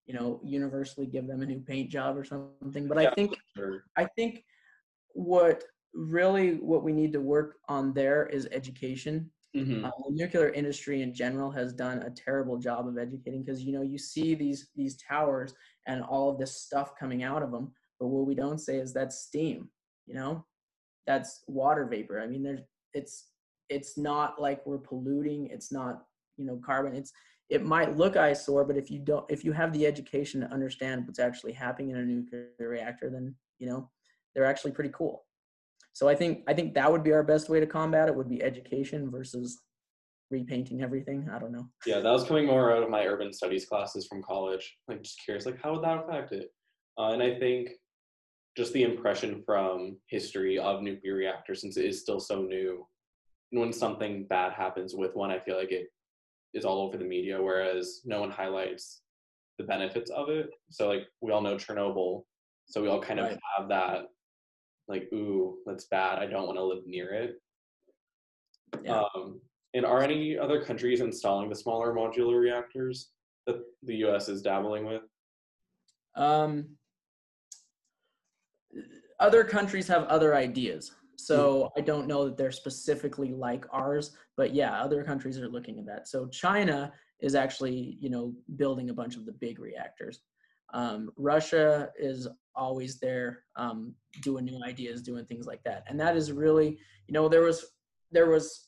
you know, universally give them a new paint job or something. But yeah, I think sure. I think what really what we need to work on there is education. Mm-hmm. Uh, the nuclear industry in general has done a terrible job of educating because you know you see these these towers and all of this stuff coming out of them, but what we don't say is that's steam. You know, that's water vapor. I mean, there's it's it's not like we're polluting it's not you know carbon it's it might look eyesore but if you don't if you have the education to understand what's actually happening in a nuclear reactor then you know they're actually pretty cool. So i think i think that would be our best way to combat it would be education versus repainting everything i don't know. Yeah that was coming more out of my urban studies classes from college. Like just curious like how would that affect it? Uh, and i think just the impression from history of nuclear reactors since it is still so new when something bad happens with one, I feel like it is all over the media, whereas no one highlights the benefits of it. So like we all know Chernobyl, so we all kind of right. have that like, ooh, that's bad. I don't want to live near it. Yeah. Um, and are any other countries installing the smaller modular reactors that the U.S. is dabbling with? Um, other countries have other ideas. So I don't know that they're specifically like ours, but yeah, other countries are looking at that. So China is actually, you know, building a bunch of the big reactors. Um, Russia is always there, um, doing new ideas, doing things like that, and that is really, you know, there was, there was,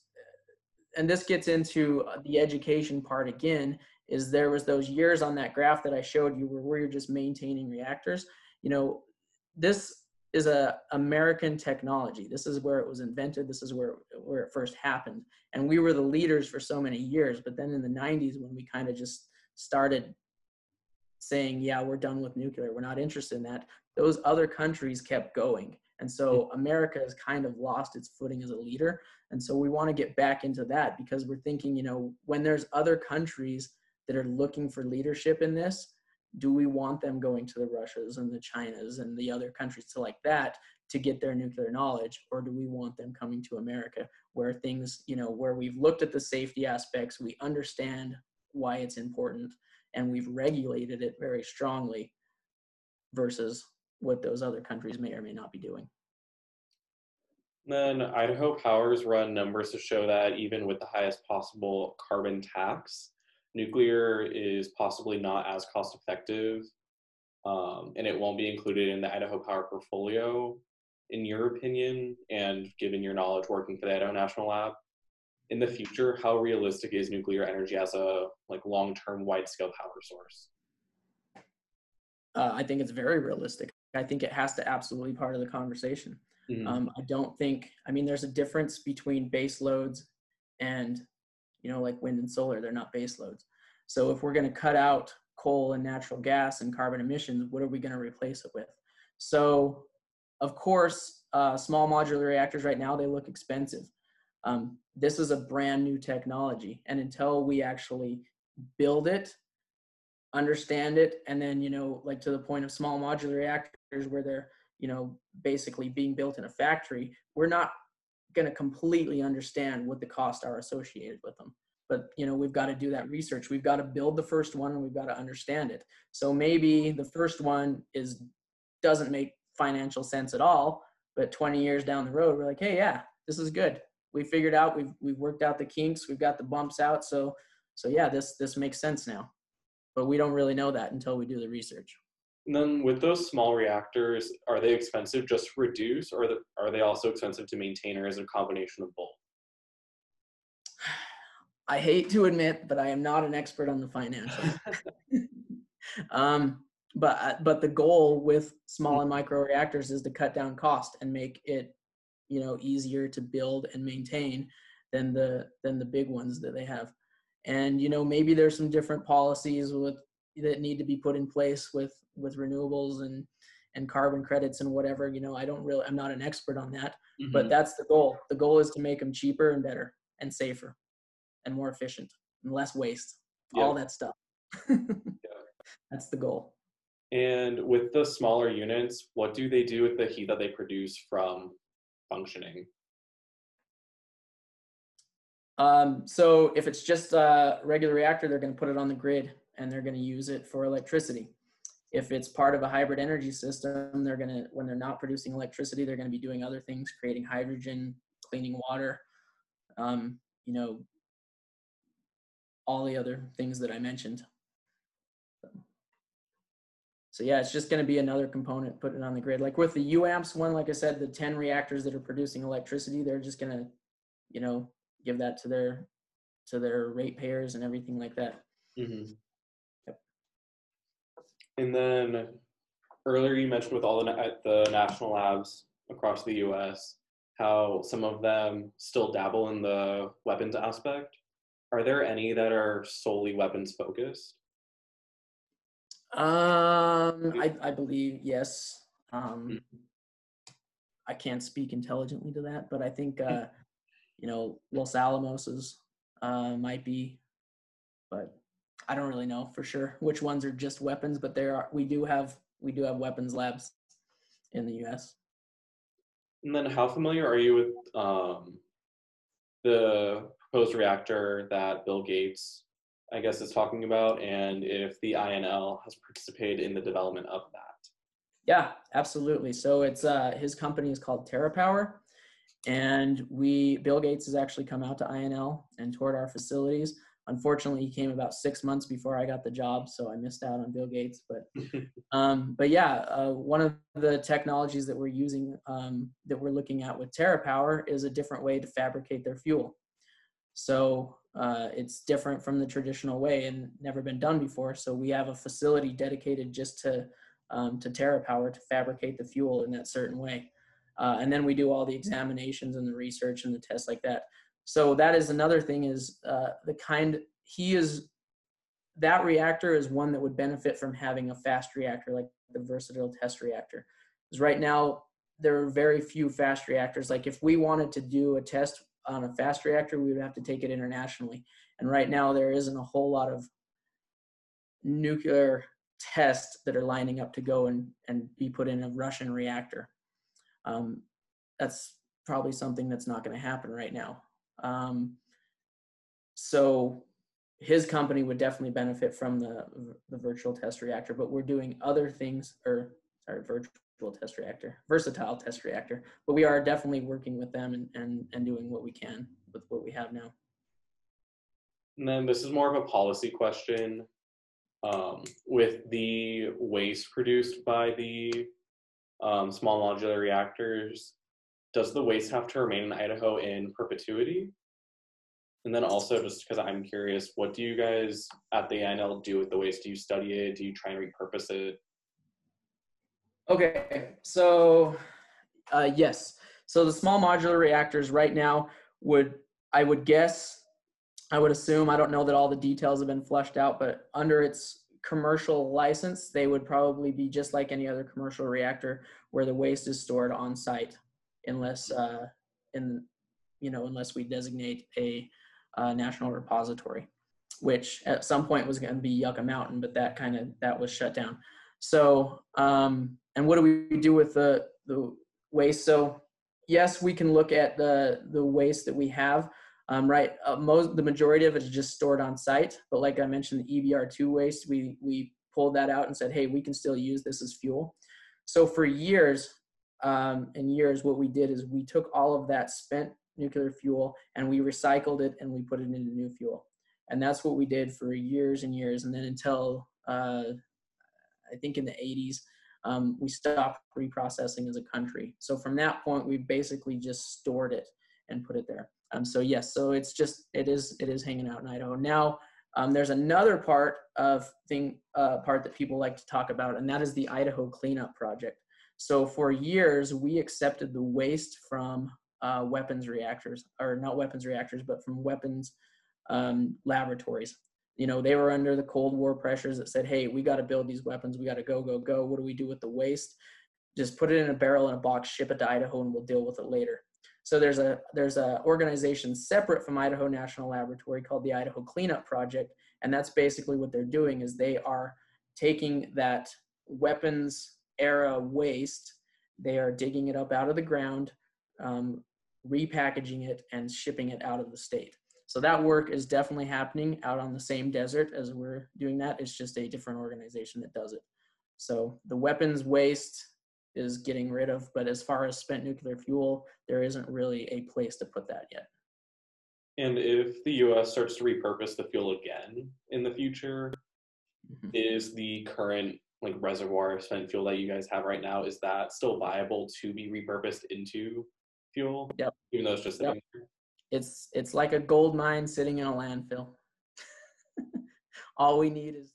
and this gets into the education part again. Is there was those years on that graph that I showed you where we're just maintaining reactors. You know, this is a American technology. This is where it was invented. This is where where it first happened, and we were the leaders for so many years. But then in the '90s, when we kind of just started saying, "Yeah, we're done with nuclear. We're not interested in that," those other countries kept going, and so mm. America has kind of lost its footing as a leader. And so we want to get back into that because we're thinking, you know, when there's other countries that are looking for leadership in this, do we want them going to the Russias and the Chinas and the other countries to like that to get their nuclear knowledge, or do we want them coming to America where things, you know, where we've looked at the safety aspects, we understand why it's important, and we've regulated it very strongly versus what those other countries may or may not be doing. Then Idaho Power's run numbers to show that even with the highest possible carbon tax, nuclear is possibly not as cost effective um, and it won't be included in the Idaho Power portfolio, in your opinion, and given your knowledge working for the Idaho National Lab, in the future, how realistic is nuclear energy as a like long-term wide-scale power source? Uh, I think it's very realistic. I think it has to absolutely part of the conversation. Mm-hmm. Um, I don't think. I mean, there's a difference between base loads and you know, like wind and solar, they're not base loads. So if we're going to cut out coal and natural gas and carbon emissions, what are we going to replace it with? So, of course, uh, small modular reactors right now they look expensive. Um, this is a brand new technology, and until we actually build it, understand it, and then you know, like to the point of small modular reactors where they're you know basically being built in a factory, we're not going to completely understand what the costs are associated with them. But you know we've got to do that research. We've got to build the first one and we've got to understand it. So maybe the first one is doesn't make financial sense at all but 20 years down the road we're like hey yeah this is good. We figured out we've we've worked out the kinks we've got the bumps out so so yeah this this makes sense now. But we don't really know that until we do the research and then with those small reactors, are they expensive just to produce, or are they also expensive to maintain, or is it a combination of both? (sighs) I hate to admit, but I am not an expert on the financials. (laughs) um, but uh, but the goal with small and micro reactors is to cut down cost and make it, you know, easier to build and maintain than the than the big ones that they have. And you know, maybe there's some different policies with that need to be put in place with with renewables and and carbon credits and whatever you know i don't really i'm not an expert on that mm-hmm. but that's the goal the goal is to make them cheaper and better and safer and more efficient and less waste yeah. all that stuff (laughs) yeah. that's the goal and with the smaller units what do they do with the heat that they produce from functioning um, so if it's just a regular reactor they're going to put it on the grid and they're going to use it for electricity. If it's part of a hybrid energy system, they're going to, when they're not producing electricity, they're going to be doing other things, creating hydrogen, cleaning water, um, you know, all the other things that I mentioned. So yeah, it's just going to be another component put it on the grid. Like with the UAMPS one, like I said, the 10 reactors that are producing electricity, they're just going to, you know, give that to their to their ratepayers and everything like that. Mm-hmm. And then earlier you mentioned with all the, at the national labs across the US, how some of them still dabble in the weapons aspect. Are there any that are solely weapons focused? Um, I, I believe yes. Um, mm-hmm. I can't speak intelligently to that, but I think uh, you know Los Alamos's uh, might be, but I don't really know for sure which ones are just weapons, but there are we do have we do have weapons labs in the U.S. And then, how familiar are you with um, the proposed reactor that Bill Gates, I guess, is talking about, and if the INL has participated in the development of that? Yeah, absolutely. So it's uh, his company is called TerraPower, and we Bill Gates has actually come out to INL and toured our facilities. Unfortunately, he came about six months before I got the job, so I missed out on Bill Gates. But (laughs) (laughs) um, but yeah, uh, one of the technologies that we're using um, that we're looking at with TerraPower is a different way to fabricate their fuel. So uh, it's different from the traditional way and never been done before. So we have a facility dedicated just to um, to TerraPower to fabricate the fuel in that certain way. Uh, and then we do all the examinations and the research and the tests like that. So that is another thing is uh, the kind he is that reactor is one that would benefit from having a fast reactor like the versatile test reactor. Because right now there are very few fast reactors. Like if we wanted to do a test on a fast reactor, we would have to take it internationally. And right now there isn't a whole lot of nuclear tests that are lining up to go and, and be put in a Russian reactor. Um, that's probably something that's not going to happen right now. Um, so his company would definitely benefit from the the virtual test reactor, but we're doing other things, or sorry, virtual test reactor, versatile test reactor. But we are definitely working with them and and, and doing what we can with what we have now. And then this is more of a policy question. Um, with the waste produced by the um, small modular reactors, does the waste have to remain in Idaho in perpetuity? And then also, just because I'm curious, what do you guys at the INL do with the waste? Do you study it? Do you try and repurpose it? Okay, so uh, yes. So the small modular reactors right now would, I would guess, I would assume, I don't know that all the details have been fleshed out, but under its commercial license, they would probably be just like any other commercial reactor where the waste is stored on site unless, uh, in, you know, unless we designate a uh, national repository, which at some point was going to be Yucca Mountain, but that kind of, that was shut down. So, um, and what do we do with the, the waste? So yes, we can look at the, the waste that we have. Um, right, uh, most the majority of it is just stored on site. But like I mentioned, the EBR2 waste, we we pulled that out and said, hey, we can still use this as fuel. So for years um, and years, what we did is we took all of that spent nuclear fuel and we recycled it and we put it into new fuel. And that's what we did for years and years. And then until uh, I think in the 80s, um, we stopped reprocessing as a country. So from that point, we basically just stored it and put it there. Um, so yes, so it's just it is it is hanging out in Idaho. Now um, there's another part of thing uh, part that people like to talk about, and that is the Idaho Cleanup Project. So for years we accepted the waste from uh, weapons reactors, or not weapons reactors, but from weapons um, laboratories. You know, they were under the Cold War pressures that said, "Hey, we got to build these weapons. We got to go, go, go. What do we do with the waste? Just put it in a barrel in a box, ship it to Idaho, and we'll deal with it later." So there's a there's a organization separate from Idaho National Laboratory called the Idaho Cleanup Project, and that's basically what they're doing is they are taking that weapons era waste, they are digging it up out of the ground, um, repackaging it, and shipping it out of the state. So that work is definitely happening out on the same desert as we're doing that. It's just a different organization that does it. So the weapons waste is getting rid of. But as far as spent nuclear fuel, there isn't really a place to put that yet. And if the US starts to repurpose the fuel again in the future, mm-hmm. is the current like reservoir of spent fuel that you guys have right now, is that still viable to be repurposed into fuel? Yep. Even though it's just yep. It's it's like a gold mine sitting in a landfill. (laughs) All we need is